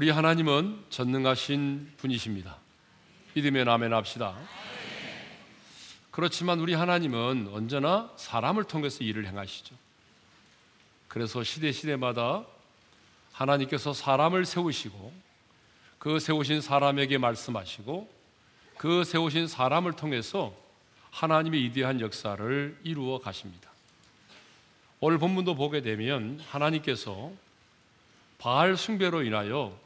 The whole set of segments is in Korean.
우리 하나님은 전능하신 분이십니다. 믿으면 아멘 합시다. 그렇지만 우리 하나님은 언제나 사람을 통해서 일을 행하시죠. 그래서 시대 시대마다 하나님께서 사람을 세우시고 그 세우신 사람에게 말씀하시고 그 세우신 사람을 통해서 하나님의 이대한 역사를 이루어 가십니다. 오늘 본문도 보게 되면 하나님께서 바알 숭배로 인하여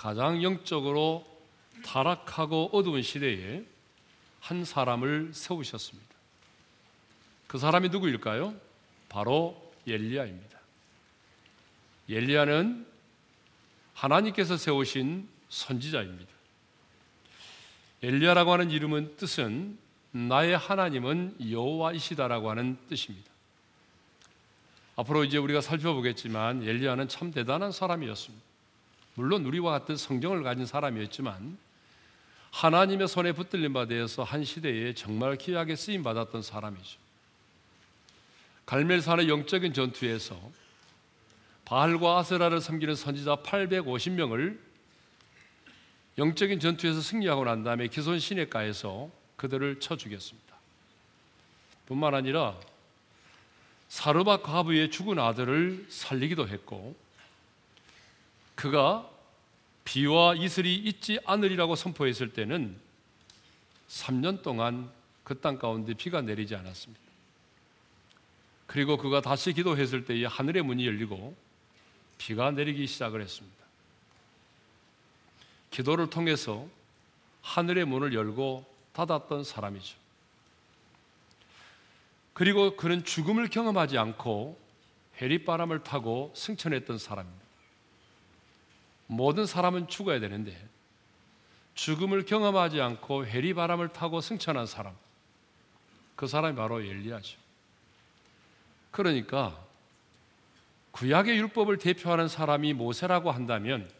가장 영적으로 타락하고 어두운 시대에 한 사람을 세우셨습니다. 그 사람이 누구일까요? 바로 엘리야입니다. 엘리야는 하나님께서 세우신 선지자입니다. 엘리야라고 하는 이름은 뜻은 나의 하나님은 여호와이시다라고 하는 뜻입니다. 앞으로 이제 우리가 살펴보겠지만 엘리야는 참 대단한 사람이었습니다. 물론 우리와 같은 성경을 가진 사람이었지만 하나님의 손에 붙들림 받아서 한 시대에 정말 귀하게 쓰임 받았던 사람이죠. 갈멜산의 영적인 전투에서 바알과 아세라를 섬기는 선지자 850명을 영적인 전투에서 승리하고 난 다음에 기손 시내가에서 그들을 쳐 죽였습니다. 뿐만 아니라 사르밧 과부의 죽은 아들을 살리기도 했고 그가 비와 이슬이 있지 않으리라고 선포했을 때는 3년 동안 그 땅 가운데 비가 내리지 않았습니다. 그리고 그가 다시 기도했을 때에 하늘의 문이 열리고 비가 내리기 시작을 했습니다. 기도를 통해서 하늘의 문을 열고 닫았던 사람이죠. 그리고 그는 죽음을 경험하지 않고 해리바람을 타고 승천했던 사람입니다. 모든 사람은 죽어야 되는데 죽음을 경험하지 않고 해리 바람을 타고 승천한 사람 그 사람이 바로 엘리야죠. 그러니까 구약의 율법을 대표하는 사람이 모세라고 한다면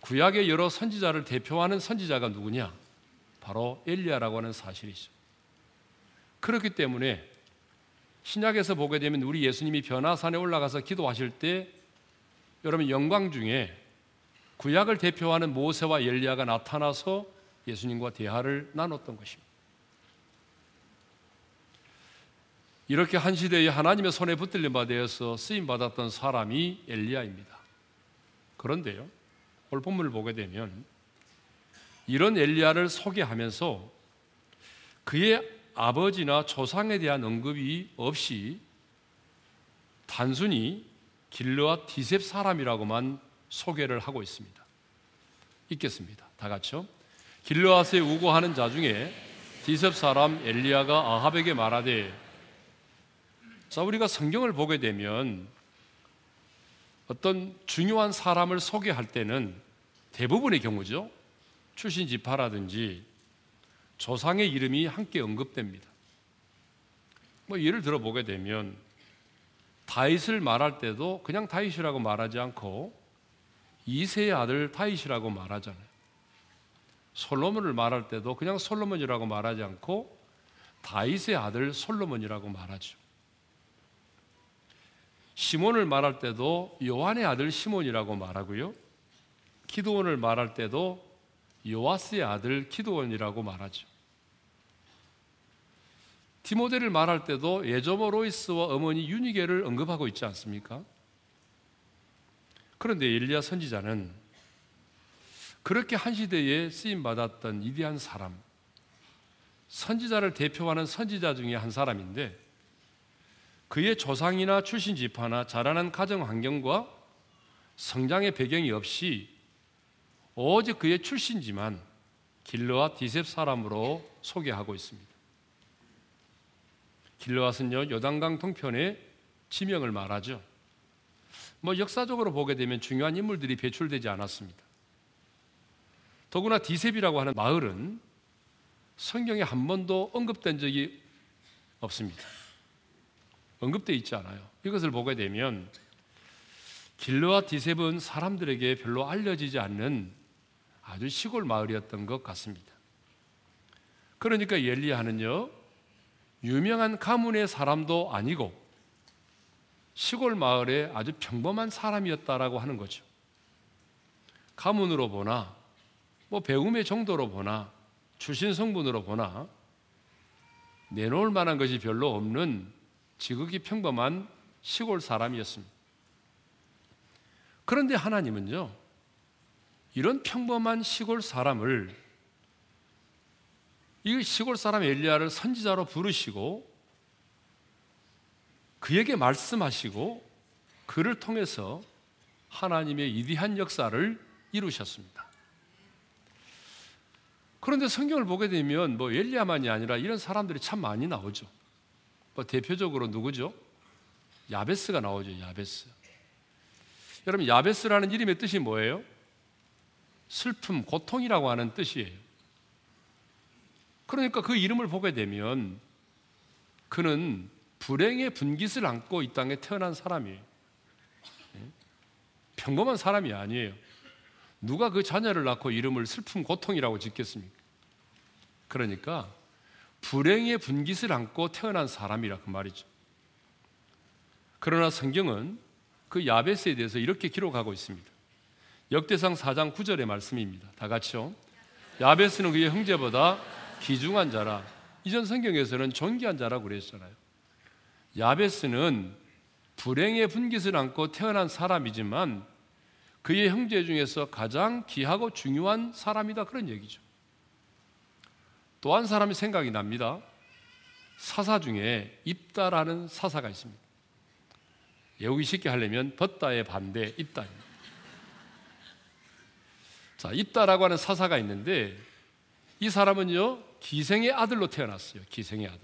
구약의 여러 선지자를 대표하는 선지자가 누구냐? 바로 엘리야라고 하는 사실이죠. 그렇기 때문에 신약에서 보게 되면 우리 예수님이 변화산에 올라가서 기도하실 때 여러분 영광 중에 구약을 대표하는 모세와 엘리야가 나타나서 예수님과 대화를 나눴던 것입니다. 이렇게 한 시대에 하나님의 손에 붙들림 받아서 쓰임 받았던 사람이 엘리야입니다. 그런데요. 오늘 본문을 보게 되면 이런 엘리야를 소개하면서 그의 아버지나 조상에 대한 언급이 없이 단순히 길르와 디셉 사람이라고만 소개를 하고 있습니다. 읽겠습니다. 다 같이요. 길르앗에 우고하는 자 중에 디셉 사람 엘리야가 아합에게 말하되 자 우리가 성경을 보게 되면 어떤 중요한 사람을 소개할 때는 대부분의 경우죠. 출신 지파라든지 조상의 이름이 함께 언급됩니다. 뭐 예를 들어 보게 되면 다윗을 말할 때도 그냥 다윗이라고 말하지 않고 이세의 아들 다윗이라고 말하잖아요. 솔로몬을 말할 때도 그냥 솔로몬이라고 말하지 않고 다윗의 아들 솔로몬이라고 말하죠. 시몬을 말할 때도 요한의 아들 시몬이라고 말하고요. 기도원을 말할 때도 요아스의 아들 기도원이라고 말하죠. 디모데를 말할 때도 예조모 로이스와 어머니 유니게를 언급하고 있지 않습니까? 그런데 엘리야 선지자는 그렇게 한 시대에 쓰임 받았던 위대한 사람, 선지자를 대표하는 선지자 중에 한 사람인데 그의 조상이나 출신 지파나 자라난 가정 환경과 성장의 배경이 없이 오직 그의 출신지만 길르와 디셉 사람으로 소개하고 있습니다. 길르앗은요 요단강 동편의 지명을 말하죠. 뭐 역사적으로 보게 되면 중요한 인물들이 배출되지 않았습니다. 더구나 디셉이라고 하는 마을은 성경에 한 번도 언급된 적이 없습니다. 언급되어 있지 않아요. 이것을 보게 되면 길르와 디셉은 사람들에게 별로 알려지지 않는 아주 시골 마을이었던 것 같습니다. 그러니까 엘리야는요 유명한 가문의 사람도 아니고 시골 마을의 아주 평범한 사람이었다라고 하는 거죠. 가문으로 보나 뭐 배움의 정도로 보나 출신 성분으로 보나 내놓을 만한 것이 별로 없는 지극히 평범한 시골 사람이었습니다. 그런데 하나님은요, 이런 평범한 시골 사람을 이 시골 사람 엘리야를 선지자로 부르시고 그에게 말씀하시고 그를 통해서 하나님의 위대한 역사를 이루셨습니다. 그런데 성경을 보게 되면 뭐 엘리야만이 아니라 이런 사람들이 참 많이 나오죠. 뭐 대표적으로 누구죠? 야베스가 나오죠. 야베스. 여러분 야베스라는 이름의 뜻이 뭐예요? 슬픔, 고통이라고 하는 뜻이에요. 그러니까 그 이름을 보게 되면 그는 불행의 분깃을 안고 이 땅에 태어난 사람이에요. 예? 평범한 사람이 아니에요. 누가 그 자녀를 낳고 이름을 슬픔, 고통이라고 짓겠습니까? 그러니까 불행의 분깃을 안고 태어난 사람이라 그 말이죠. 그러나 성경은 그 야베스에 대해서 이렇게 기록하고 있습니다. 역대상 4장 9절의 말씀입니다. 다 같이요. 야베스는 그의 형제보다 귀중한 자라. 이전 성경에서는 존귀한 자라고 그랬잖아요. 야베스는 불행의 분깃을 안고 태어난 사람이지만 그의 형제 중에서 가장 귀하고 중요한 사람이다 그런 얘기죠. 또 한 사람이 생각이 납니다. 사사 중에 입다라는 사사가 있습니다. 외우기 쉽게 하려면 벗다의 반대 입다입니다. 자, 입다라고 하는 사사가 있는데 이 사람은요 기생의 아들로 태어났어요. 기생의 아들.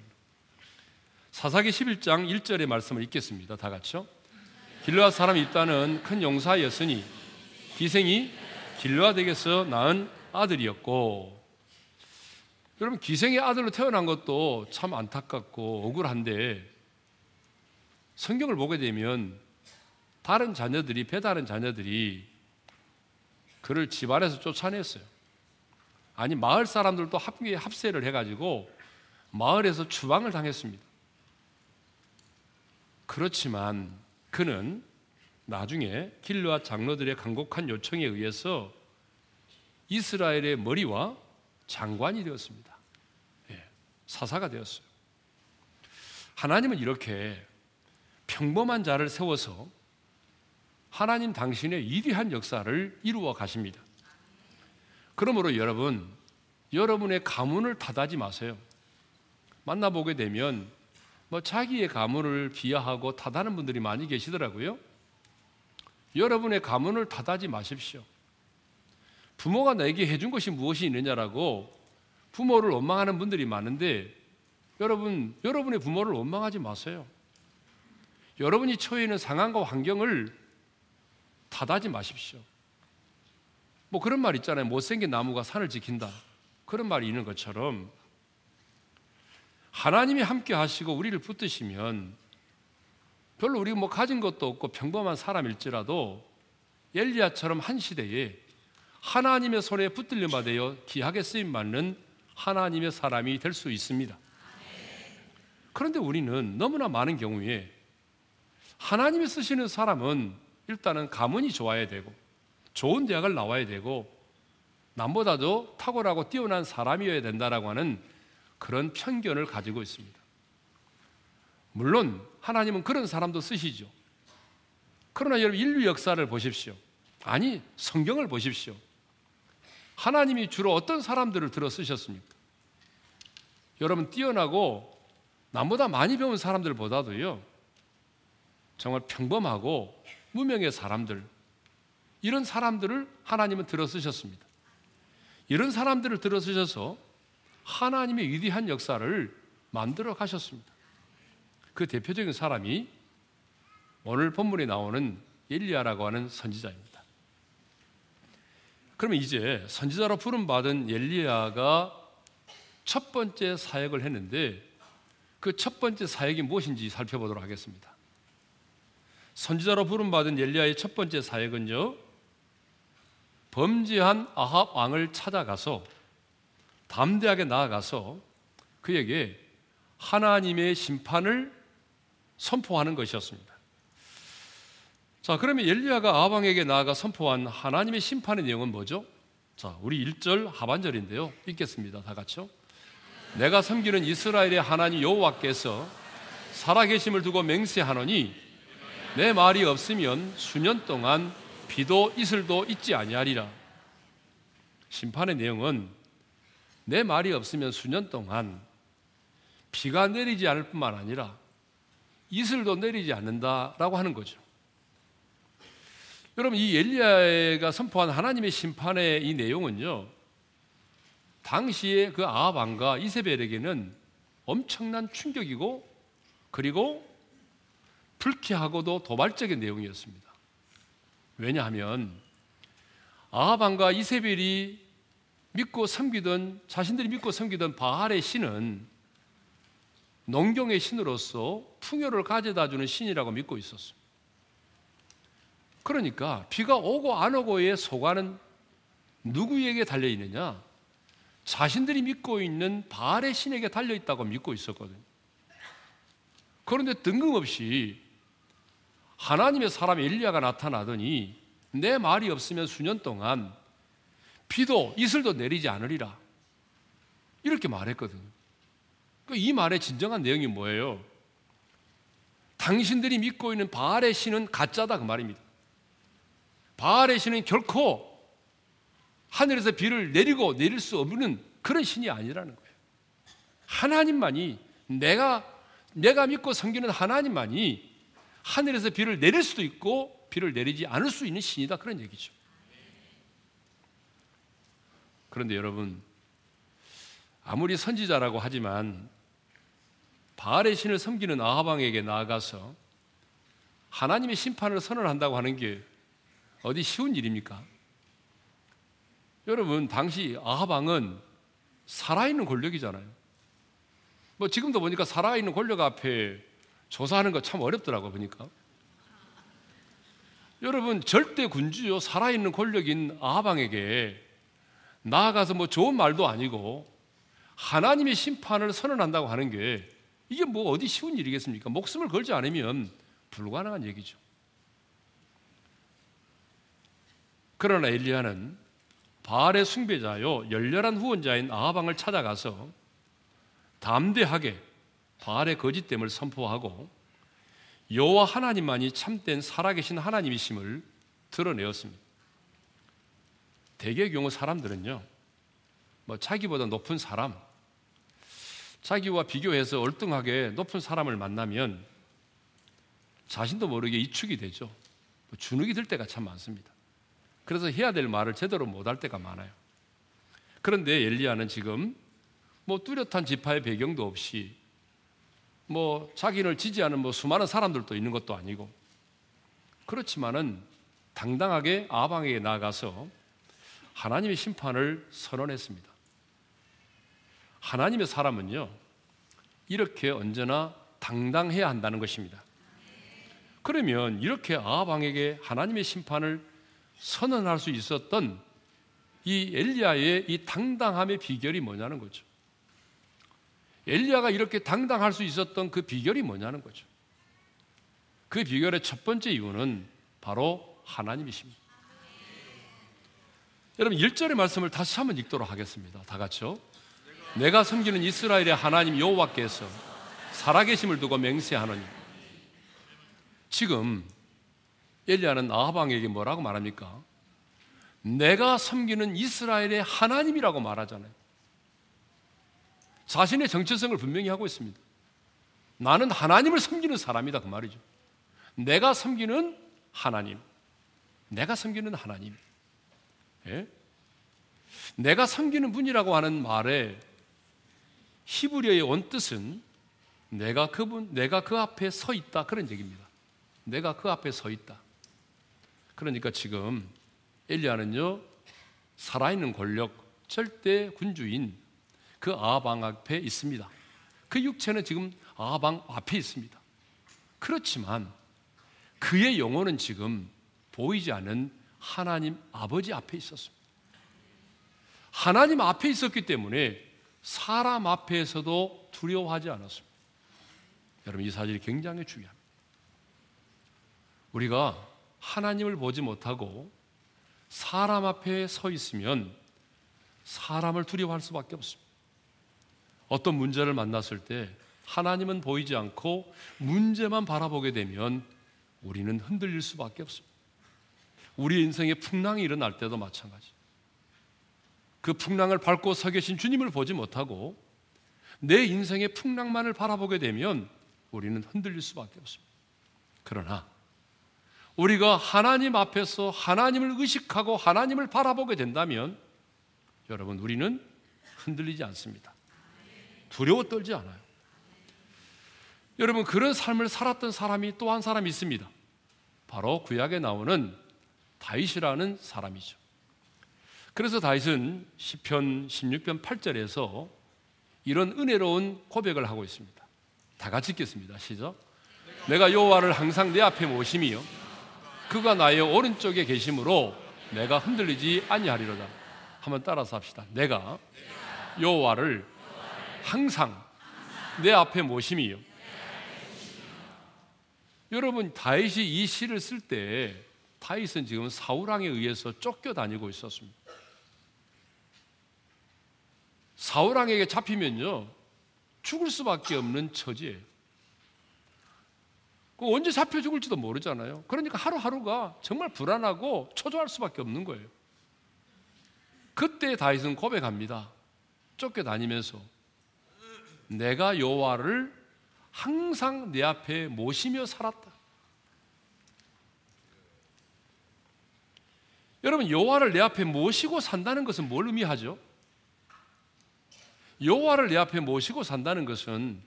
사사기 11장 1절의 말씀을 읽겠습니다. 다 같이요. 길르앗 사람 입다는 큰 용사였으니 기생이 길르앗에게서 낳은 아들이었고 여러분 기생의 아들로 태어난 것도 참 안타깝고 억울한데 성경을 보게 되면 다른 자녀들이 배다른 자녀들이 그를 집안에서 쫓아냈어요. 아니 마을 사람들도 합계 합세를 해가지고 마을에서 추방을 당했습니다. 그렇지만 그는 나중에 길르와 장로들의 간곡한 요청에 의해서 이스라엘의 머리와 장관이 되었습니다. 예, 사사가 되었어요. 하나님은 이렇게 평범한 자를 세워서 하나님 당신의 위대한 역사를 이루어 가십니다. 그러므로 여러분, 여러분의 가문을 탓하지 마세요. 만나보게 되면 뭐 자기의 가문을 비하하고 탓하는 분들이 많이 계시더라고요. 여러분의 가문을 탓하지 마십시오. 부모가 나에게 해준 것이 무엇이 있느냐라고 부모를 원망하는 분들이 많은데 여러분, 여러분의 부모를 원망하지 마세요. 여러분이 처해 있는 상황과 환경을 탓하지 마십시오. 뭐 그런 말 있잖아요. 못생긴 나무가 산을 지킨다. 그런 말이 있는 것처럼 하나님이 함께 하시고 우리를 붙드시면 별로 우리가 뭐 가진 것도 없고 평범한 사람일지라도 엘리야처럼 한 시대에 하나님의 손에 붙들려 받아요 귀하게 쓰임 받는 하나님의 사람이 될 수 있습니다. 그런데 우리는 너무나 많은 경우에 하나님이 쓰시는 사람은 일단은 가문이 좋아야 되고 좋은 대학을 나와야 되고 남보다도 탁월하고 뛰어난 사람이어야 된다라고 하는 그런 편견을 가지고 있습니다. 물론 하나님은 그런 사람도 쓰시죠. 그러나 여러분 인류 역사를 보십시오. 아니 성경을 보십시오. 하나님이 주로 어떤 사람들을 들어 쓰셨습니까? 여러분 뛰어나고 남보다 많이 배운 사람들보다도요. 정말 평범하고 무명의 사람들 이런 사람들을 하나님은 들어 쓰셨습니다. 이런 사람들을 들어 쓰셔서 하나님의 위대한 역사를 만들어 가셨습니다. 그 대표적인 사람이 오늘 본문에 나오는 엘리야라고 하는 선지자입니다. 그러면 이제 선지자로 부름 받은 엘리야가 첫 번째 사역을 했는데 그 첫 번째 사역이 무엇인지 살펴보도록 하겠습니다. 선지자로 부름 받은 엘리야의 첫 번째 사역은요. 범죄한 아합 왕을 찾아가서 담대하게 나아가서 그에게 하나님의 심판을 선포하는 것이었습니다. 자, 그러면 엘리야가 아방에게 나아가 선포한 하나님의 심판의 내용은 뭐죠? 자, 우리 1절 하반절인데요. 읽겠습니다. 다 같이요. 내가 섬기는 이스라엘의 하나님 여호와께서 살아계심을 두고 맹세하노니 내 말이 없으면 수년 동안 비도 이슬도 있지 아니하리라. 심판의 내용은 내 말이 없으면 수년 동안 비가 내리지 않을 뿐만 아니라 이슬도 내리지 않는다라고 하는 거죠. 여러분 이 엘리야가 선포한 하나님의 심판의 이 내용은요. 당시에 그 아합 왕과 이세벨에게는 엄청난 충격이고 그리고 불쾌하고도 도발적인 내용이었습니다. 왜냐하면 아합 왕과 이세벨이 믿고 섬기던 자신들이 믿고 섬기던 바알의 신은 농경의 신으로서 풍요를 가져다 주는 신이라고 믿고 있었습니다. 그러니까 비가 오고 안 오고의 소관은 누구에게 달려 있느냐? 자신들이 믿고 있는 바알의 신에게 달려 있다고 믿고 있었거든요. 그런데 뜬금없이 하나님의 사람 엘리야가 나타나더니 내 말이 없으면 수년 동안 비도 이슬도 내리지 않으리라. 이렇게 말했거든요. 그이 말의 진정한 내용이 뭐예요? 당신들이 믿고 있는 바알의 신은 가짜다 그 말입니다. 바알의 신은 결코 하늘에서 비를 내리고 내릴 수 없는 그런 신이 아니라는 거예요. 하나님만이 내가 내가 믿고 섬기는 하나님만이 하늘에서 비를 내릴 수도 있고 비를 내리지 않을 수 있는 신이다 그런 얘기죠. 그런데 여러분 아무리 선지자라고 하지만 바알의 신을 섬기는 아하방에게 나아가서 하나님의 심판을 선언한다고 하는 게 어디 쉬운 일입니까? 여러분 당시 아하방은 살아있는 권력이잖아요. 뭐 지금도 보니까 살아있는 권력 앞에 조사하는 거 참 어렵더라고 보니까. 여러분 절대 군주요 살아있는 권력인 아하방에게 나아가서 뭐 좋은 말도 아니고 하나님의 심판을 선언한다고 하는 게 이게 뭐 어디 쉬운 일이겠습니까? 목숨을 걸지 않으면 불가능한 얘기죠. 그러나 엘리야는 바알의 숭배자요 열렬한 후원자인 아하방을 찾아가서 담대하게 바알의 거짓됨을 선포하고 여호와 하나님만이 참된 살아계신 하나님이심을 드러내었습니다. 대개 경우 사람들은요, 뭐 자기보다 높은 사람, 자기와 비교해서 얼등하게 높은 사람을 만나면 자신도 모르게 이축이 되죠. 뭐 주눅이 들 때가 참 많습니다. 그래서 해야 될 말을 제대로 못 할 때가 많아요. 그런데 엘리야는 지금 뭐 뚜렷한 지파의 배경도 없이 뭐 자기를 지지하는 뭐 수많은 사람들도 있는 것도 아니고 그렇지만은 당당하게 아방에게 나가서 하나님의 심판을 선언했습니다. 하나님의 사람은요, 이렇게 언제나 당당해야 한다는 것입니다. 그러면 이렇게 아방에게 하나님의 심판을 선언할 수 있었던 이 엘리야의 이 당당함의 비결이 뭐냐는 거죠. 엘리야가 이렇게 당당할 수 있었던 그 비결이 뭐냐는 거죠. 그 비결의 첫 번째 이유는 바로 하나님이십니다. 여러분 1절의 말씀을 다시 한번 읽도록 하겠습니다. 다 같이요. 내가 섬기는 이스라엘의 하나님 여호와께서 살아계심을 두고 맹세하노니 지금 엘리야는 아하방에게 뭐라고 말합니까? 내가 섬기는 이스라엘의 하나님이라고 말하잖아요. 자신의 정체성을 분명히 하고 있습니다. 나는 하나님을 섬기는 사람이다 그 말이죠. 내가 섬기는 하나님. 내가 섬기는 하나님. 예? 내가 섬기는 분이라고 하는 말에 히브리어의 원뜻은 내가 그분, 내가 그 앞에 서 있다 그런 얘기입니다. 내가 그 앞에 서 있다. 그러니까 지금 엘리야는요 살아있는 권력, 절대 군주인 그 아방 앞에 있습니다. 그 육체는 지금 아방 앞에 있습니다. 그렇지만 그의 영혼은 지금 보이지 않는 하나님 아버지 앞에 있었습니다. 하나님 앞에 있었기 때문에 사람 앞에서도 두려워하지 않았습니다. 여러분 이 사실이 굉장히 중요합니다. 우리가 하나님을 보지 못하고 사람 앞에 서 있으면 사람을 두려워할 수밖에 없습니다. 어떤 문제를 만났을 때 하나님은 보이지 않고 문제만 바라보게 되면 우리는 흔들릴 수밖에 없습니다. 우리 인생에 풍랑이 일어날 때도 마찬가지. 그 풍랑을 밟고 서 계신 주님을 보지 못하고 내 인생의 풍랑만을 바라보게 되면 우리는 흔들릴 수밖에 없습니다. 그러나 우리가 하나님 앞에서 하나님을 의식하고 하나님을 바라보게 된다면 여러분 우리는 흔들리지 않습니다. 두려워 떨지 않아요. 여러분 그런 삶을 살았던 사람이 또 한 사람이 있습니다. 바로 구약에 나오는 다윗이라는 사람이죠. 그래서 다윗은 시편 16편 8절에서 이런 은혜로운 고백을 하고 있습니다. 다 같이 읽겠습니다. 시작. 내가 여호와를 항상 내 앞에 모심이요 그가 나의 오른쪽에 계심으로 내가 흔들리지 아니하리로다. 한번 따라서 합시다. 내가 여호와를 항상 내 앞에 모심이요. 여러분 다윗이 이 시를 쓸 때 다윗은 지금 사울 왕에 의해서 쫓겨 다니고 있었습니다. 사울 왕에게 잡히면요 죽을 수밖에 없는 처지예요. 그 언제 잡혀 죽을지도 모르잖아요. 그러니까 하루하루가 정말 불안하고 초조할 수밖에 없는 거예요. 그때 다윗은 고백합니다. 쫓겨 다니면서 내가 여호와를 항상 내 앞에 모시며 살았다. 여러분 여호와를 내 앞에 모시고 산다는 것은 뭘 의미하죠? 여호와를 내 앞에 모시고 산다는 것은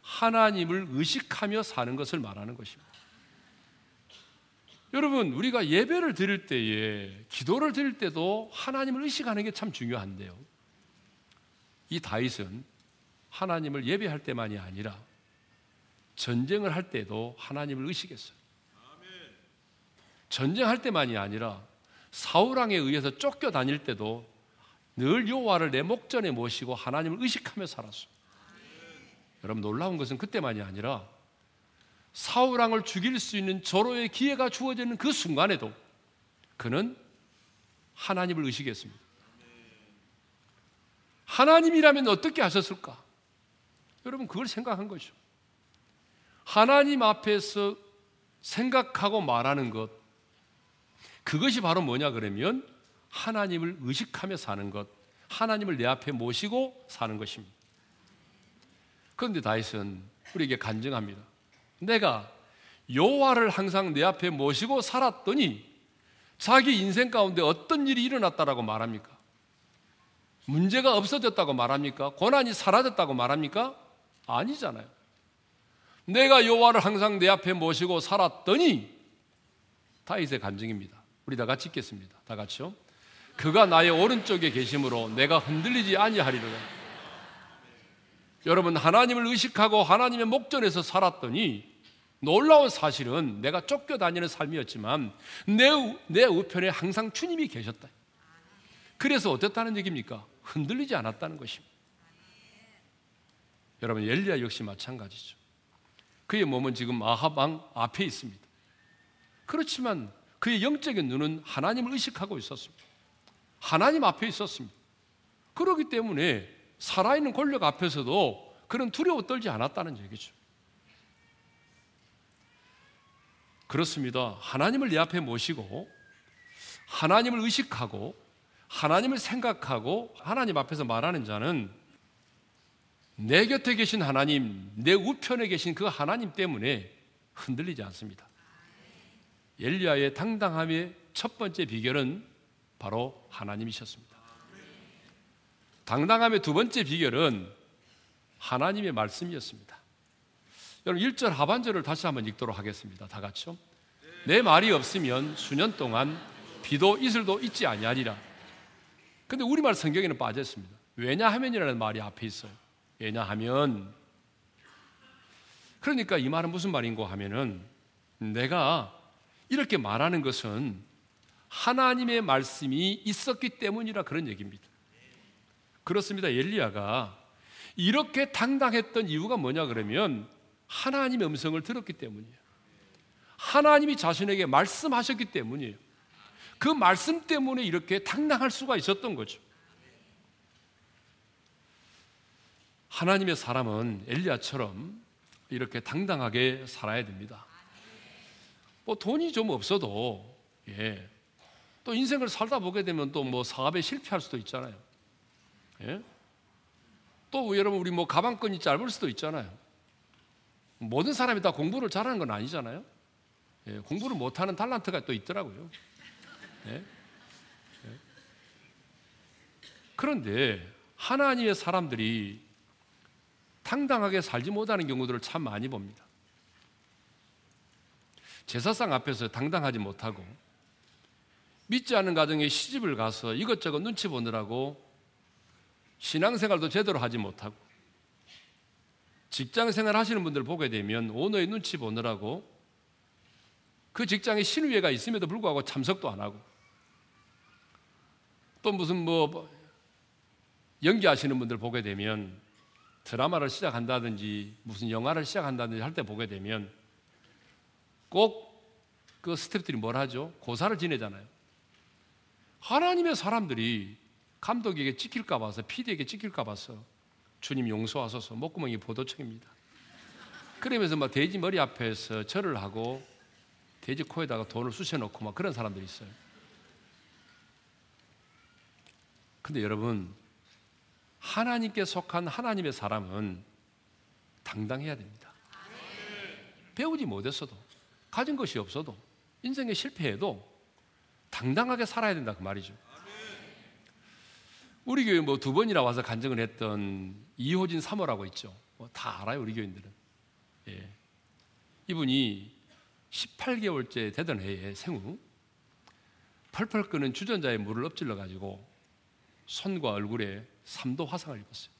하나님을 의식하며 사는 것을 말하는 것입니다. 여러분, 우리가 예배를 드릴 때에 기도를 드릴 때도 하나님을 의식하는 게 참 중요한데요. 이 다윗은 하나님을 예배할 때만이 아니라 전쟁을 할 때도 하나님을 의식했어요. 전쟁할 때만이 아니라 사울왕에 의해서 쫓겨 다닐 때도 늘 여호와를 내 목전에 모시고 하나님을 의식하며 살았어요. 여러분 놀라운 것은 그때만이 아니라 사울왕을 죽일 수 있는 절호의 기회가 주어지는 그 순간에도 그는 하나님을 의식했습니다. 하나님이라면 어떻게 하셨을까? 여러분 그걸 생각한 거죠. 하나님 앞에서 생각하고 말하는 것 그것이 바로 뭐냐 그러면 하나님을 의식하며 사는 것, 하나님을 내 앞에 모시고 사는 것입니다. 그런데 다윗은 우리에게 간증합니다. 내가 여호와를 항상 내 앞에 모시고 살았더니 자기 인생 가운데 어떤 일이 일어났다라고 말합니까? 문제가 없어졌다고 말합니까? 고난이 사라졌다고 말합니까? 아니잖아요. 내가 여호와를 항상 내 앞에 모시고 살았더니 다윗의 간증입니다. 우리 다 같이 읽겠습니다. 다 같이요. 그가 나의 오른쪽에 계심으로 내가 흔들리지 아니하리로다. 여러분 하나님을 의식하고 하나님의 목전에서 살았더니 놀라운 사실은 내가 쫓겨다니는 삶이었지만 내, 내 우편에 항상 주님이 계셨다. 그래서 어땠다는 얘기입니까? 흔들리지 않았다는 것입니다. 여러분 엘리야 역시 마찬가지죠. 그의 몸은 지금 아합왕 앞에 있습니다. 그렇지만 그의 영적인 눈은 하나님을 의식하고 있었습니다. 하나님 앞에 있었습니다. 그렇기 때문에 살아있는 권력 앞에서도 그런 두려워 떨지 않았다는 얘기죠. 그렇습니다. 하나님을 내 앞에 모시고 하나님을 의식하고 하나님을 생각하고 하나님 앞에서 말하는 자는 내 곁에 계신 하나님, 내 우편에 계신 그 하나님 때문에 흔들리지 않습니다. 엘리야의 당당함의 첫 번째 비결은 바로 하나님이셨습니다. 당당함의 두 번째 비결은 하나님의 말씀이었습니다. 여러분 1절 하반절을 다시 한번 읽도록 하겠습니다. 다 같이요. 내 말이 없으면 수년 동안 비도 이슬도 있지 아니하리라. 근데 우리말 성경에는 빠져 있습니다. 왜냐하면이라는 말이 앞에 있어요. 왜냐하면 그러니까 이 말은 무슨 말인고 하면은 내가 이렇게 말하는 것은 하나님의 말씀이 있었기 때문이라 그런 얘기입니다. 그렇습니다. 엘리야가 이렇게 당당했던 이유가 뭐냐 그러면 하나님의 음성을 들었기 때문이에요. 하나님이 자신에게 말씀하셨기 때문이에요. 그 말씀 때문에 이렇게 당당할 수가 있었던 거죠. 하나님의 사람은 엘리야처럼 이렇게 당당하게 살아야 됩니다. 뭐 돈이 좀 없어도 예. 또 인생을 살다 보게 되면 또 뭐 사업에 실패할 수도 있잖아요. 예? 또 여러분 우리 뭐 가방끈이 짧을 수도 있잖아요. 모든 사람이 다 공부를 잘하는 건 아니잖아요. 예, 공부를 못하는 달란트가 또 있더라고요. 예? 예? 그런데 하나님의 사람들이 당당하게 살지 못하는 경우들을 참 많이 봅니다. 제사상 앞에서 당당하지 못하고 믿지 않는 가정에 시집을 가서 이것저것 눈치 보느라고 신앙생활도 제대로 하지 못하고 직장생활 하시는 분들 보게 되면 오너의 눈치 보느라고 그 직장에 신우회가 있음에도 불구하고 참석도 안 하고 또 무슨 뭐 연기하시는 분들 보게 되면 드라마를 시작한다든지 무슨 영화를 시작한다든지 할 때 보게 되면 꼭 그 스탭들이 뭘 하죠? 고사를 지내잖아요. 하나님의 사람들이 감독에게 찍힐까 봐서 PD에게 찍힐까 봐서 주님 용서하소서 목구멍이 보도청입니다. 그러면서 막 돼지 머리 앞에서 절을 하고 돼지 코에다가 돈을 쑤셔놓고 막 그런 사람들이 있어요. 근데 여러분 하나님께 속한 하나님의 사람은 당당해야 됩니다. 배우지 못했어도, 가진 것이 없어도, 인생에 실패해도 당당하게 살아야 된다 그 말이죠. 우리 교회 뭐 두 번이나 와서 간증을 했던 이호진 사모라고 있죠. 뭐 다 알아요 우리 교인들은. 예. 이분이 18개월째 되던 해에 생후 펄펄 끄는 주전자에 물을 엎질러 가지고 손과 얼굴에 3도 화상을 입었어요.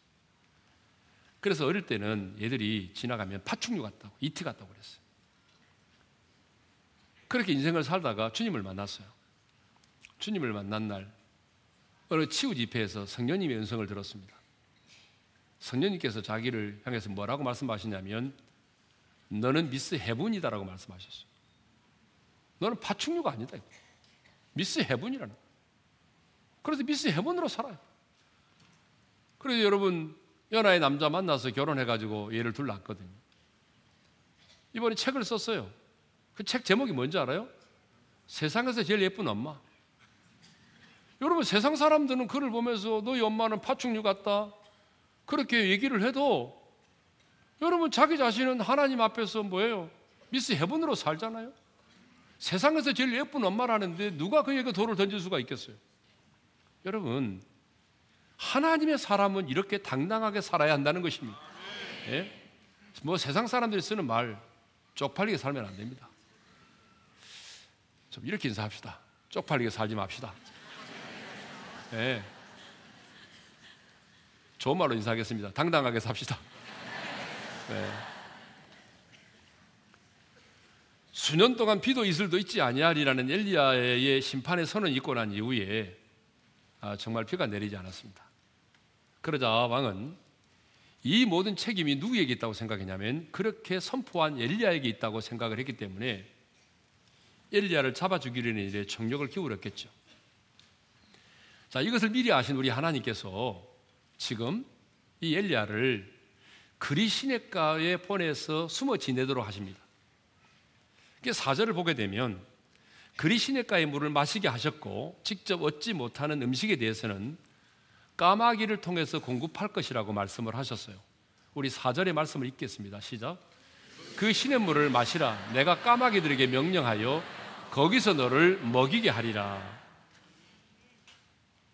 그래서 어릴 때는 얘들이 지나가면 파충류 같다고, 이티 같다고 그랬어요. 그렇게 인생을 살다가 주님을 만났어요. 주님을 만난 날, 어느 치유 집회에서 성령님의 음성을 들었습니다. 성령님께서 자기를 향해서 뭐라고 말씀하시냐면, 너는 미스 해븐이다라고 말씀하셨어요. 너는 파충류가 아니다. 미스 해븐이라는 그래서 미스 해븐으로 살아요. 그래서 여러분 연하의 남자 만나서 결혼해가지고 얘를 둘 낳았거든요. 이번에 책을 썼어요. 그 책 제목이 뭔지 알아요? 세상에서 제일 예쁜 엄마. 여러분 세상 사람들은 그를 보면서 너희 엄마는 파충류 같다. 그렇게 얘기를 해도 여러분 자기 자신은 하나님 앞에서 뭐예요? 미스 헤븐으로 살잖아요. 세상에서 제일 예쁜 엄마라는데 누가 그에게 돌을 던질 수가 있겠어요? 여러분 하나님의 사람은 이렇게 당당하게 살아야 한다는 것입니다. 예? 뭐 세상 사람들이 쓰는 말 쪽팔리게 살면 안 됩니다. 좀 이렇게 인사합시다. 쪽팔리게 살지 맙시다. 예. 좋은 말로 인사하겠습니다. 당당하게 삽시다. 네. 수년 동안 비도 이슬도 있지 아니하리라는 엘리야의 심판의 선언 있고 난 이후에 아, 정말 비가 내리지 않았습니다. 그러자 왕은 이 모든 책임이 누구에게 있다고 생각했냐면 그렇게 선포한 엘리야에게 있다고 생각을 했기 때문에 엘리야를 잡아 죽이려는 일에 정력을 기울였겠죠. 자, 이것을 미리 아신 우리 하나님께서 지금 이 엘리야를 그리 시냇가에 보내서 숨어 지내도록 하십니다. 사절을 보게 되면 그리 시냇가의 물을 마시게 하셨고 직접 얻지 못하는 음식에 대해서는 까마귀를 통해서 공급할 것이라고 말씀을 하셨어요. 우리 4절의 말씀을 읽겠습니다. 시작. 그 시냇물을 마시라. 내가 까마귀들에게 명령하여 거기서 너를 먹이게 하리라.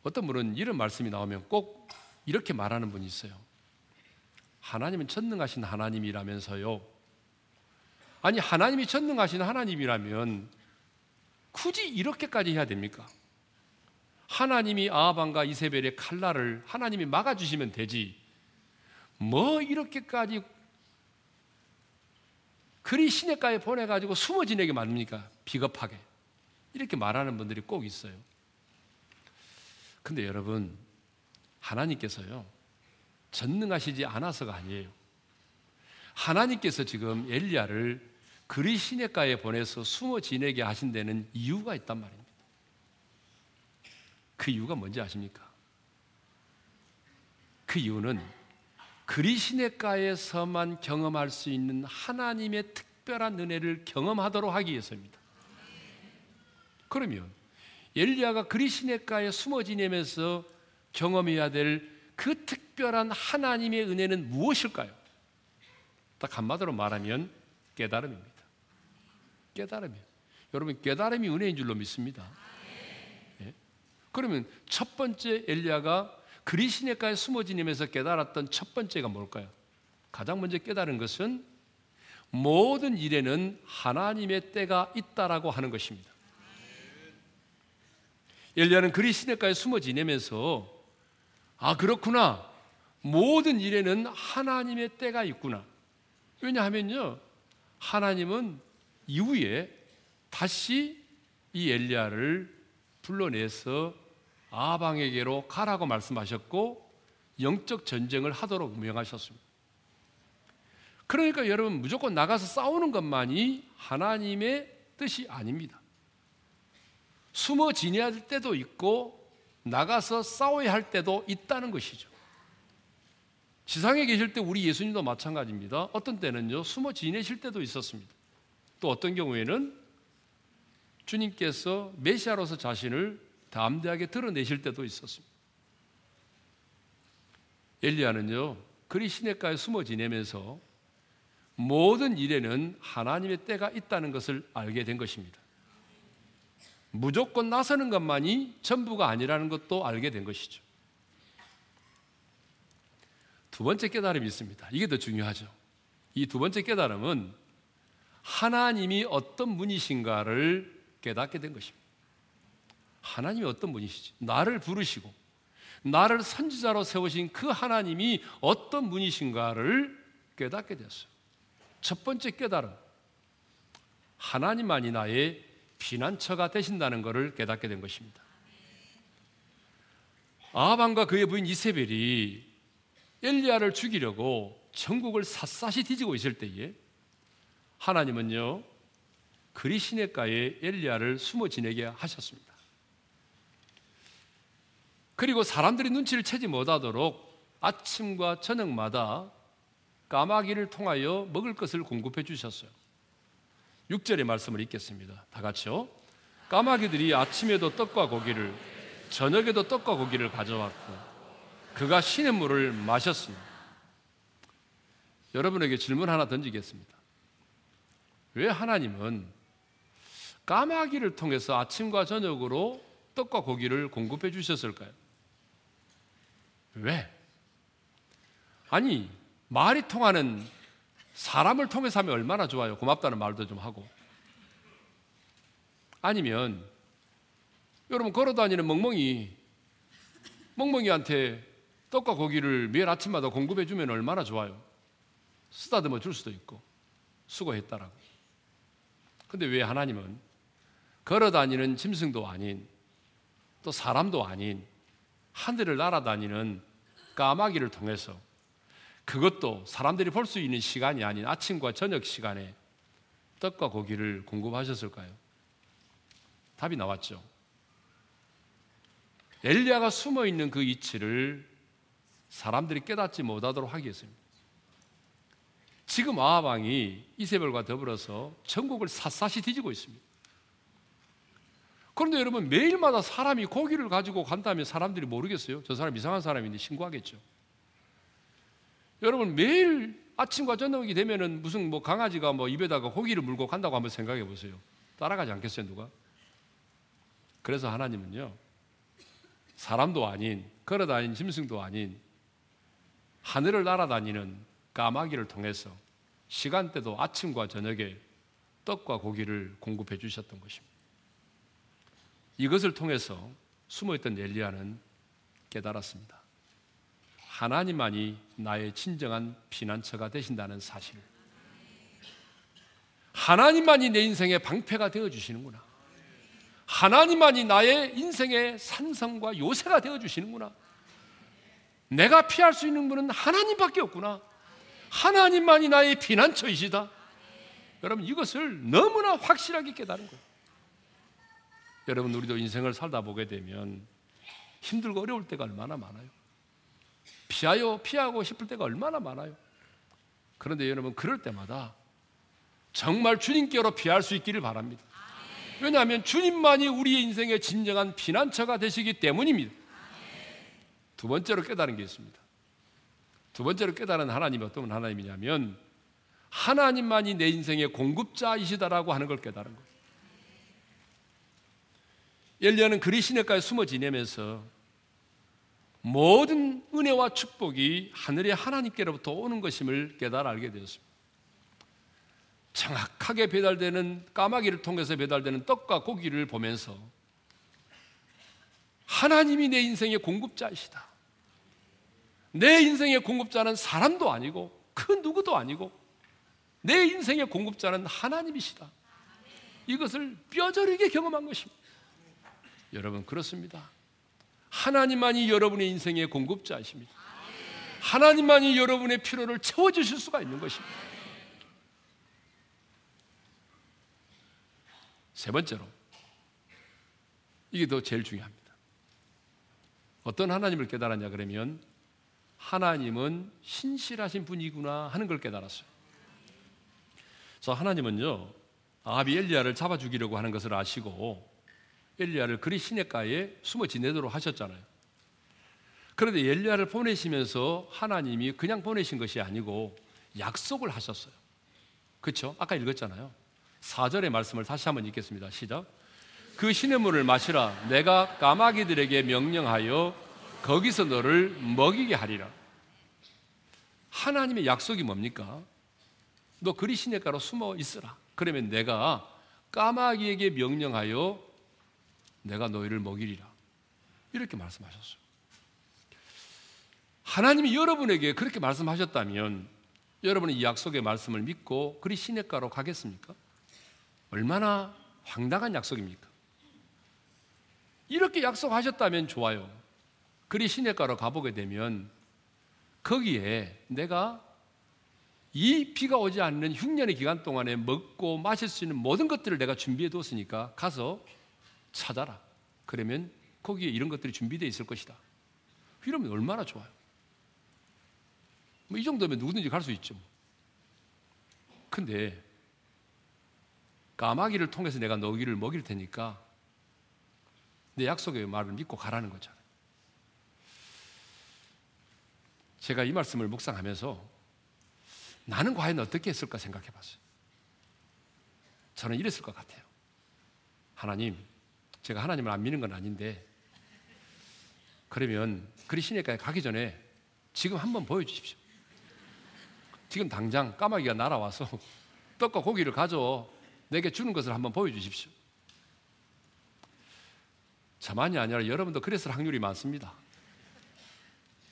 어떤 분은 이런 말씀이 나오면 꼭 이렇게 말하는 분이 있어요. 하나님은 전능하신 하나님이라면서요. 아니, 하나님이 전능하신 하나님이라면 굳이 이렇게까지 해야 됩니까? 하나님이 아하방과 이세벨의 칼날을 하나님이 막아주시면 되지. 뭐 이렇게까지 그리 시내가에 보내가지고 숨어 지내게 만듭니까? 비겁하게. 이렇게 말하는 분들이 꼭 있어요. 근데 여러분, 하나님께서요, 전능하시지 않아서가 아니에요. 하나님께서 지금 엘리야를 그리 시내가에 보내서 숨어 지내게 하신 데는 이유가 있단 말입니다. 그 이유가 뭔지 아십니까? 그 이유는 그리 시내가에서만 경험할 수 있는 하나님의 특별한 은혜를 경험하도록 하기 위해서입니다. 그러면 엘리야가 그리 시내가에 숨어 지내면서 경험해야 될 그 특별한 하나님의 은혜는 무엇일까요? 딱 한마디로 말하면 깨달음입니다. 깨달음이에요. 여러분 깨달음이 은혜인 줄로 믿습니다. 예? 그러면 첫 번째 엘리야가 그리시네가에 숨어 지니면서 깨달았던 첫 번째가 뭘까요? 가장 먼저 깨달은 것은 모든 일에는 하나님의 때가 있다라고 하는 것입니다. 엘리야는 그리시네가에 숨어 지내면서 아 그렇구나 모든 일에는 하나님의 때가 있구나. 왜냐하면요 하나님은 이후에 다시 이 엘리야를 불러내서 아방에게로 가라고 말씀하셨고 영적 전쟁을 하도록 명하셨습니다. 그러니까 여러분 무조건 나가서 싸우는 것만이 하나님의 뜻이 아닙니다. 숨어 지내야 할 때도 있고 나가서 싸워야 할 때도 있다는 것이죠. 지상에 계실 때 우리 예수님도 마찬가지입니다. 어떤 때는요, 숨어 지내실 때도 있었습니다. 또 어떤 경우에는 주님께서 메시아로서 자신을 담대하게 드러내실 때도 있었습니다. 엘리야는요, 그리 시내가에 숨어 지내면서 모든 일에는 하나님의 때가 있다는 것을 알게 된 것입니다. 무조건 나서는 것만이 전부가 아니라는 것도 알게 된 것이죠. 두 번째 깨달음이 있습니다. 이게 더 중요하죠. 이 두 번째 깨달음은 하나님이 어떤 분이신가를 깨닫게 된 것입니다. 하나님이 어떤 분이시지? 나를 부르시고 나를 선지자로 세우신 그 하나님이 어떤 분이신가를 깨닫게 되었어요. 첫 번째 깨달음. 하나님만이 나의 피난처가 되신다는 것을 깨닫게 된 것입니다. 아합과 그의 부인 이세벨이 엘리야를 죽이려고 전국을 샅샅이 뒤지고 있을 때에 하나님은요 그리 시내가에 엘리야를 숨어 지내게 하셨습니다. 그리고 사람들이 눈치를 채지 못하도록 아침과 저녁마다 까마귀를 통하여 먹을 것을 공급해 주셨어요. 6절의 말씀을 읽겠습니다. 다 같이요. 까마귀들이 아침에도 떡과 고기를 저녁에도 떡과 고기를 가져왔고 그가 신의 물을 마셨습니다. 여러분에게 질문 하나 던지겠습니다. 왜 하나님은 까마귀를 통해서 아침과 저녁으로 떡과 고기를 공급해 주셨을까요? 왜? 아니, 말이 통하는 사람을 통해서 하면 얼마나 좋아요. 고맙다는 말도 좀 하고. 아니면 여러분 걸어 다니는 멍멍이 멍멍이한테 떡과 고기를 매일 아침마다 공급해 주면 얼마나 좋아요. 쓰다듬어 줄 수도 있고 수고했다라고. 근데 왜 하나님은 걸어 다니는 짐승도 아닌 또 사람도 아닌 하늘을 날아다니는 까마귀를 통해서 그것도 사람들이 볼 수 있는 시간이 아닌 아침과 저녁 시간에 떡과 고기를 공급하셨을까요? 답이 나왔죠. 엘리야가 숨어 있는 그 이치를 사람들이 깨닫지 못하도록 하기 위해서입니다. 지금 아하방이 이세벨과 더불어서 전국을 샅샅이 뒤지고 있습니다. 그런데 여러분 매일마다 사람이 고기를 가지고 간다면 사람들이 모르겠어요. 저 사람 이상한 사람인데 신고하겠죠. 여러분 매일 아침과 저녁이 되면은 무슨 뭐 강아지가 뭐 입에다가 고기를 물고 간다고 한번 생각해 보세요. 따라가지 않겠어요, 누가? 그래서 하나님은요. 사람도 아닌 걸어 다니는 짐승도 아닌 하늘을 날아다니는 까마귀를 통해서 시간대도 아침과 저녁에 떡과 고기를 공급해 주셨던 것입니다. 이것을 통해서 숨어있던 엘리야는 깨달았습니다. 하나님만이 나의 진정한 피난처가 되신다는 사실. 하나님만이 내 인생의 방패가 되어 주시는구나. 하나님만이 나의 인생의 산성과 요새가 되어 주시는구나. 내가 피할 수 있는 분은 하나님밖에 없구나. 하나님만이 나의 피난처이시다. 여러분 이것을 너무나 확실하게 깨달은 거예요. 여러분 우리도 인생을 살다 보게 되면 힘들고 어려울 때가 얼마나 많아요. 피하여 피하고 싶을 때가 얼마나 많아요. 그런데 여러분 그럴 때마다 정말 주님께로 피할 수 있기를 바랍니다. 왜냐하면 주님만이 우리의 인생의 진정한 피난처가 되시기 때문입니다. 두 번째로 깨달은 게 있습니다. 두 번째로 깨달은 하나님이 어떤 하나님이냐면 하나님만이 내 인생의 공급자이시다라고 하는 걸 깨달은 거예요. 엘리야는 그리 시내가에 숨어 지내면서 모든 은혜와 축복이 하늘의 하나님께로부터 오는 것임을 깨달아 알게 되었습니다. 정확하게 배달되는 까마귀를 통해서 배달되는 떡과 고기를 보면서 하나님이 내 인생의 공급자이시다. 내 인생의 공급자는 사람도 아니고 그 누구도 아니고 내 인생의 공급자는 하나님이시다. 이것을 뼈저리게 경험한 것입니다. 여러분 그렇습니다. 하나님만이 여러분의 인생의 공급자이십니다. 하나님만이 여러분의 필요를 채워 주실 수가 있는 것입니다. 세 번째로, 이게 더 제일 중요합니다. 어떤 하나님을 깨달았냐 그러면 하나님은 신실하신 분이구나 하는 걸 깨달았어요. 그래서 하나님은요 아비 엘리야를 잡아 죽이려고 하는 것을 아시고 엘리야를 그리 시내가에 숨어 지내도록 하셨잖아요. 그런데 엘리야를 보내시면서 하나님이 그냥 보내신 것이 아니고 약속을 하셨어요. 그렇죠? 아까 읽었잖아요. 4절의 말씀을 다시 한번 읽겠습니다. 시작. 그 시냇물을 마시라. 내가 까마귀들에게 명령하여 거기서 너를 먹이게 하리라. 하나님의 약속이 뭡니까? 너 그리 시냇가로 숨어 있으라. 그러면 내가 까마귀에게 명령하여 내가 너희를 먹이리라. 이렇게 말씀하셨어요. 하나님이 여러분에게 그렇게 말씀하셨다면 여러분은 이 약속의 말씀을 믿고 그리 시냇가로 가겠습니까? 얼마나 황당한 약속입니까? 이렇게 약속하셨다면 좋아요. 그리 시냇가로 가보게 되면 거기에 내가 이 비가 오지 않는 흉년의 기간 동안에 먹고 마실 수 있는 모든 것들을 내가 준비해 뒀으니까 가서 찾아라. 그러면 거기에 이런 것들이 준비되어 있을 것이다. 이러면 얼마나 좋아요. 뭐 이 정도면 누구든지 갈 수 있죠. 근데 까마귀를 통해서 내가 너기를 먹일 테니까 내 약속의 말을 믿고 가라는 거잖아요. 제가 이 말씀을 묵상하면서 나는 과연 어떻게 했을까 생각해 봤어요. 저는 이랬을 것 같아요. 하나님, 제가 하나님을 안 믿는 건 아닌데 그러면 그리시니까 가기 전에 지금 한번 보여주십시오. 지금 당장 까마귀가 날아와서 떡과 고기를 가져 내게 주는 것을 한번 보여주십시오. 자만이 아니라 여러분도 그랬을 확률이 많습니다.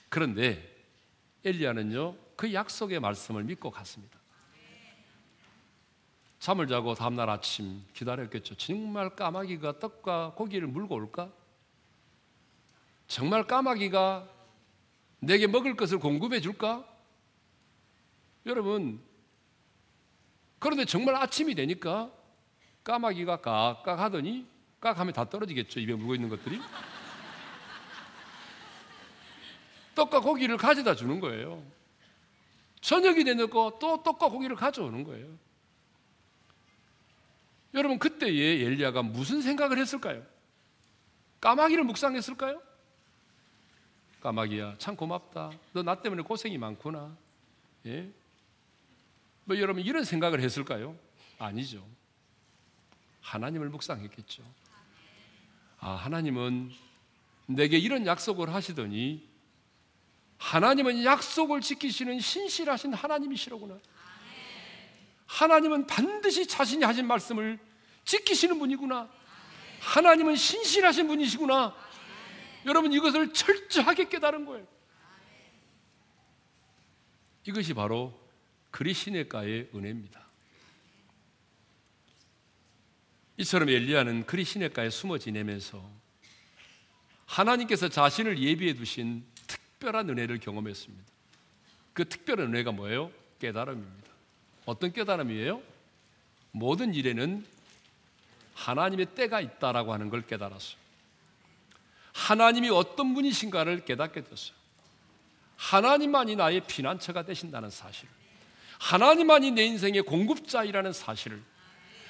그런데 엘리야는요 그 약속의 말씀을 믿고 갔습니다. 잠을 자고 다음날 아침 기다렸겠죠. 정말 까마귀가 떡과 고기를 물고 올까? 정말 까마귀가 내게 먹을 것을 공급해 줄까? 여러분, 그런데 정말 아침이 되니까 까마귀가 깍깍 하더니 깍 하면 다 떨어지겠죠. 입에 물고 있는 것들이. 떡과 고기를 가져다 주는 거예요. 저녁이 되놓고 또 떡과 고기를 가져오는 거예요. 여러분 그때에 엘리야가 무슨 생각을 했을까요? 까마귀를 묵상했을까요? 까마귀야 참 고맙다. 너 나 때문에 고생이 많구나. 예? 뭐 여러분 이런 생각을 했을까요? 아니죠. 하나님을 묵상했겠죠. 아 하나님은 내게 이런 약속을 하시더니 하나님은 약속을 지키시는 신실하신 하나님이시로구나. 하나님은 반드시 자신이 하신 말씀을 지키시는 분이구나. 하나님은 신실하신 분이시구나. 여러분 이것을 철저하게 깨달은 거예요. 이것이 바로 그리시네가의 은혜입니다. 이처럼 엘리야는 그리시네가에 숨어 지내면서 하나님께서 자신을 예비해 두신 특별한 은혜를 경험했습니다. 그 특별한 은혜가 뭐예요? 깨달음입니다. 어떤 깨달음이에요? 모든 일에는 하나님의 때가 있다라고 하는 걸 깨달았어요. 하나님이 어떤 분이신가를 깨닫게 됐어요. 하나님만이 나의 피난처가 되신다는 사실. 하나님만이 내 인생의 공급자이라는 사실을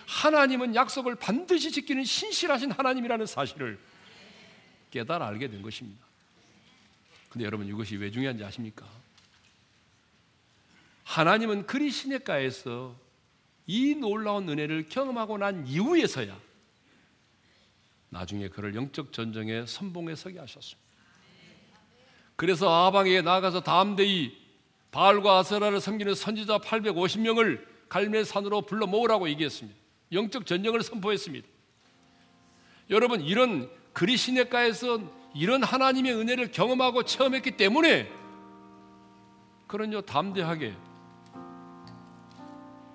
하나님은 약속을 반드시 지키는 신실하신 하나님이라는 사실을 깨달아 알게 된 것입니다. 근데 여러분 이것이 왜 중요한지 아십니까? 하나님은 그리 시냇가에서 이 놀라운 은혜를 경험하고 난 이후에서야 나중에 그를 영적 전쟁의 선봉에 서게 하셨습니다. 그래서 아방에 나가서 담대히 바알과 아세라를 섬기는 선지자 850명을 갈멜산으로 불러 모으라고 얘기했습니다. 영적 전쟁을 선포했습니다. 여러분 이런 그리 시냇가에서 이런 하나님의 은혜를 경험하고 체험했기 때문에 그런요 담대하게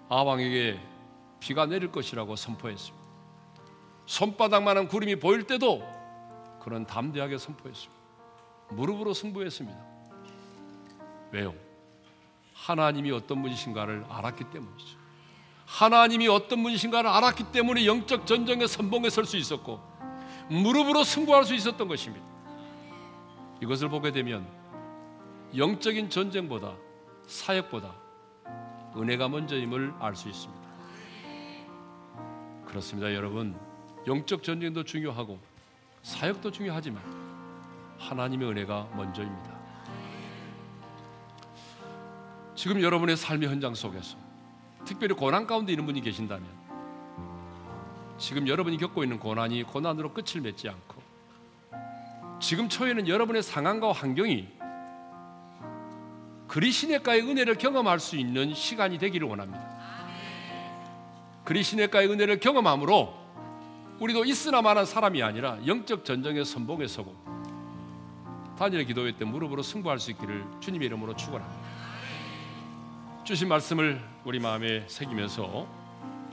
아방에게 비가 내릴 것이라고 선포했습니다. 손바닥만한 구름이 보일 때도 그런 담대하게 선포했습니다. 무릎으로 승부했습니다. 왜요? 하나님이 어떤 분이신가를 알았기 때문이죠. 하나님이 어떤 분이신가를 알았기 때문에 영적 전쟁의 선봉에 설 수 있었고 무릎으로 승부할 수 있었던 것입니다. 이것을 보게 되면 영적인 전쟁보다 사역보다 은혜가 먼저임을 알 수 있습니다. 그렇습니다, 여러분. 영적 전쟁도 중요하고 사역도 중요하지만 하나님의 은혜가 먼저입니다. 지금 여러분의 삶의 현장 속에서 특별히 고난 가운데 있는 분이 계신다면 지금 여러분이 겪고 있는 고난이 고난으로 끝을 맺지 않고 지금 초에는 여러분의 상황과 환경이 그리시네가의 은혜를 경험할 수 있는 시간이 되기를 원합니다. 그리시네가의 은혜를 경험함으로 우리도 있으나마한 사람이 아니라 영적 전쟁의 선봉에 서고 다니엘 기도회 때 무릎으로 승부할 수 있기를 주님의 이름으로 축원합니다. 주신 말씀을 우리 마음에 새기면서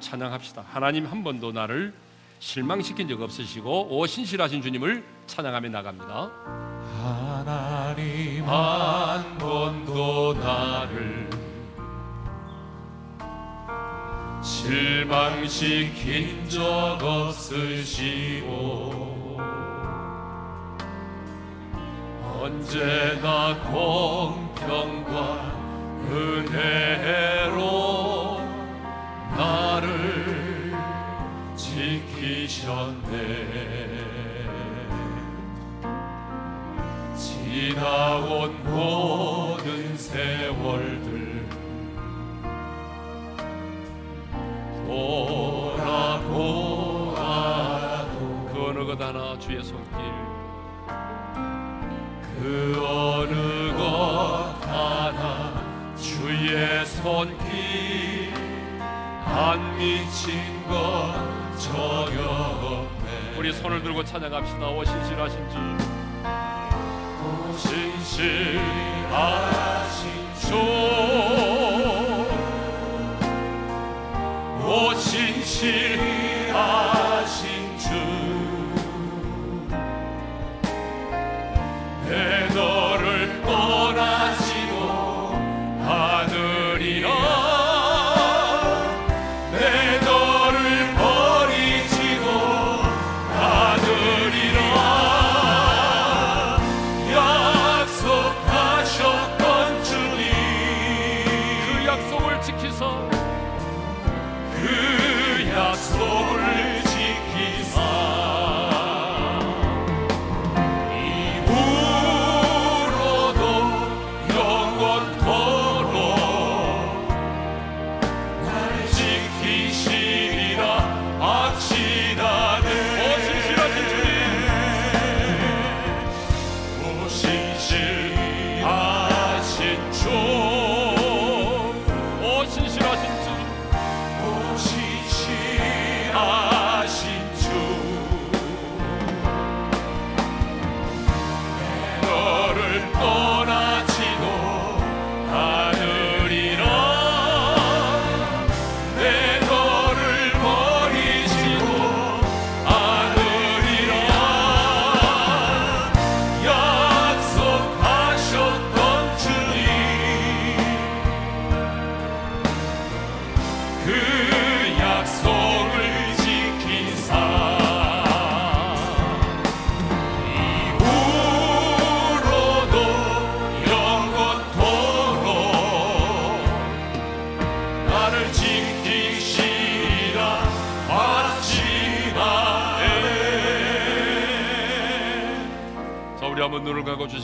찬양합시다. 하나님 한 번도 나를 실망시킨 적 없으시고 오 신실하신 주님을 찬양하며 나갑니다. 하나님 한 번도 나를 실망시킨 적 없으시고 언제나 공평과 은혜로 나를 지키셨네. 지나온 모든 세월들 돌아보아도 그 어느 것 하나 주의 손길. 그 어느 것 하나 주의 손길 안 미친 것 전혀 없네. 우리 손을 들고 찬양합시다. 오 신실하신 주 신실하신 주, 오 신실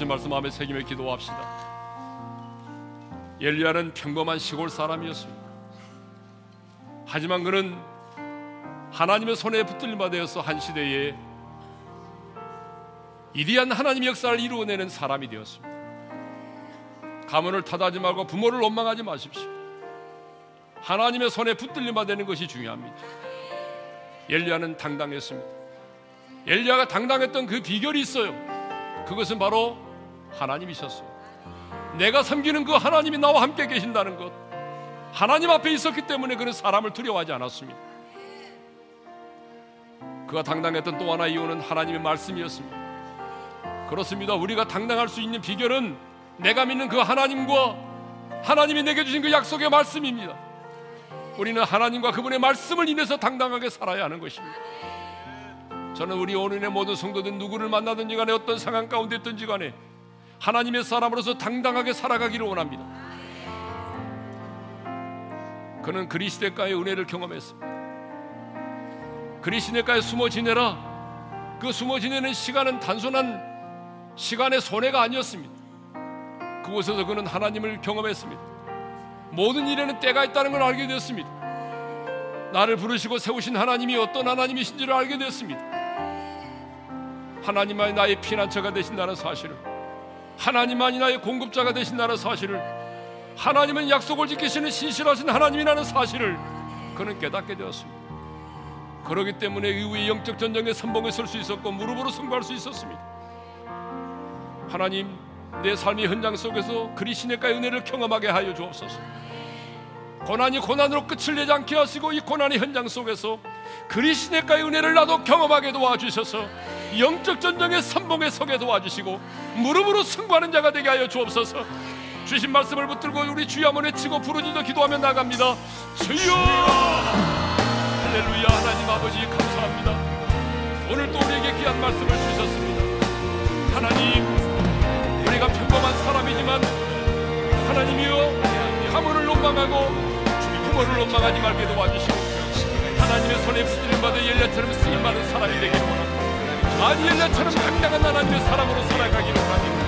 주신 말씀 마음에 새기며 기도합시다. 엘리야는 평범한 시골 사람이었습니다. 하지만 그는 하나님의 손에 붙들림바 되어서 한 시대에 이디한 하나님의 역사를 이루어내는 사람이 되었습니다. 가문을 탓하지 말고 부모를 원망하지 마십시오. 하나님의 손에 붙들림바 되는 것이 중요합니다. 엘리야는 당당했습니다. 엘리야가 당당했던 그 비결이 있어요. 그것은 바로 하나님이셨어요. 내가 섬기는 그 하나님이 나와 함께 계신다는 것. 하나님 앞에 있었기 때문에 그는 사람을 두려워하지 않았습니다. 그가 당당했던 또 하나의 이유는 하나님의 말씀이었습니다. 그렇습니다. 우리가 당당할 수 있는 비결은 내가 믿는 그 하나님과 하나님이 내게 주신 그 약속의 말씀입니다. 우리는 하나님과 그분의 말씀을 인해서 당당하게 살아야 하는 것입니다. 저는 우리 오늘의 모든 성도들 누구를 만나든지 간에 어떤 상황 가운데 있든지 간에 하나님의 사람으로서 당당하게 살아가기를 원합니다. 그는 그리스도가의 은혜를 경험했습니다. 그리스도가에 숨어 지내라. 그 숨어 지내는 시간은 단순한 시간의 손해가 아니었습니다. 그곳에서 그는 하나님을 경험했습니다. 모든 일에는 때가 있다는 걸 알게 되었습니다. 나를 부르시고 세우신 하나님이 어떤 하나님이신지를 알게 되었습니다. 하나님만이 나의 피난처가 되신다는 사실을, 하나님만이 나의 공급자가 되신다는 사실을, 하나님은 약속을 지키시는 신실하신 하나님이라는 사실을 그는 깨닫게 되었습니다. 그러기 때문에 이후에 영적 전쟁의 선봉에 설 수 있었고 무릎으로 승부할 수 있었습니다. 하나님, 내 삶의 현장 속에서 그리시네가의 은혜를 경험하게 하여 주옵소서. 고난이 고난으로 끝을 내지 않게 하시고 이 고난의 현장 속에서 그리시네가의 은혜를 나도 경험하게 도와주셔서 영적 전쟁의 선봉에 서게 도와주시고 무릎으로 승부하는 자가 되게 하여 주옵소서. 주신 말씀을 붙들고 우리 주여 한번 외치고 부르짖어 기도하며 나갑니다. 주여! 할렐루야 하나님 아버지 감사합니다. 오늘 또 우리에게 귀한 말씀을 주셨습니다. 하나님 우리가 평범한 사람이지만 하나님이여 가문을 원망하고 부모를 원망하지 말게 도와주시고 하나님의 손에 붙들림 받아 엘리야처럼 쓰임 받은 사람이 되기를 원합니다. 아니 엘리야처럼 강력한 하나님의 사람으로 살아가기를 원합니다.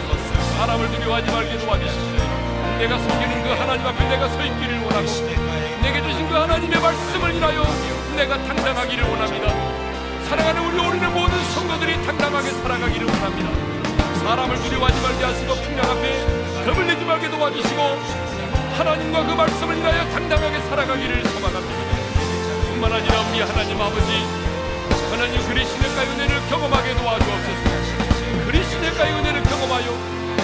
사람을 두려워하지 말게 도와주시고 내가 섬기는 그 하나님 앞에 내가 서 있기를 원하고 내게 주신 그 하나님의 말씀을 인하여 내가 당당하기를 원합니다. 사랑하는 우리 오늘의 모든 성도들이 당당하게 살아가기를 원합니다. 사람을 두려워하지 말게 하시고 풍랑 앞에 겁을 내지 말게 도와주시고 하나님과 그 말씀을 인하여 당당하게 살아가기를 소망합니다. 뿐만 아니라 우리 하나님 아버지 하나님 그리시네가의 은혜를 경험하게 도와주옵소서. 그리시네가의 은혜를 경험하여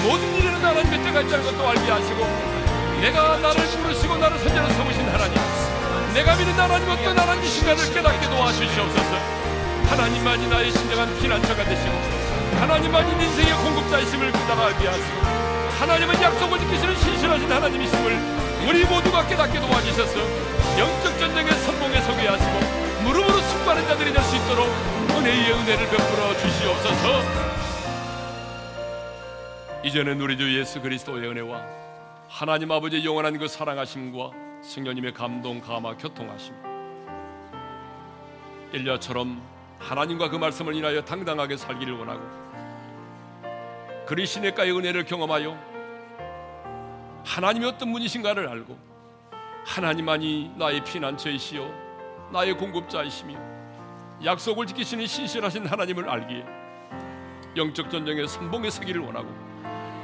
모든 일에는 하나님의 때가 있다는 것도 알게 하시고 내가 나를 부르시고 나를 선제로 삼으신 하나님 내가 믿는 하나님 어떤 하나님이신가를 깨닫게 도와주시옵소서 하나님만이 나의 진정한 피난처가 되시고 하나님만이 인생의 공급자이심을 깨달게 하시고 하나님은 약속을 지키시는 신실하신 하나님이심을 우리 모두가 깨닫게 도와주셔서 영적 전쟁의 선봉에 서게 하시고 무릎으로 승부하는 자들이 될 수 있도록 은혜의 은혜를 베풀어 주시옵소서. 이제는 우리 주 예수 그리스도의 은혜와 하나님 아버지의 영원한 그 사랑하심과 성령님의 감동, 감화, 교통하심. 엘리야처럼 하나님과 그 말씀을 인하여 당당하게 살기를 원하고 그리시네가의 은혜를 경험하여 하나님이 어떤 분이신가를 알고 하나님만이 나의 피난처이시요 나의 공급자이시며 약속을 지키시는 신실하신 하나님을 알기에 영적 전쟁의 선봉에 서기를 원하고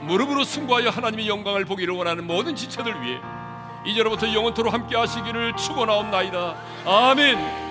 무릎으로 승부하여 하나님의 영광을 보기를 원하는 모든 지체들 위해 이제로부터 영원토록 함께 하시기를 축원하옵나이다. 아멘.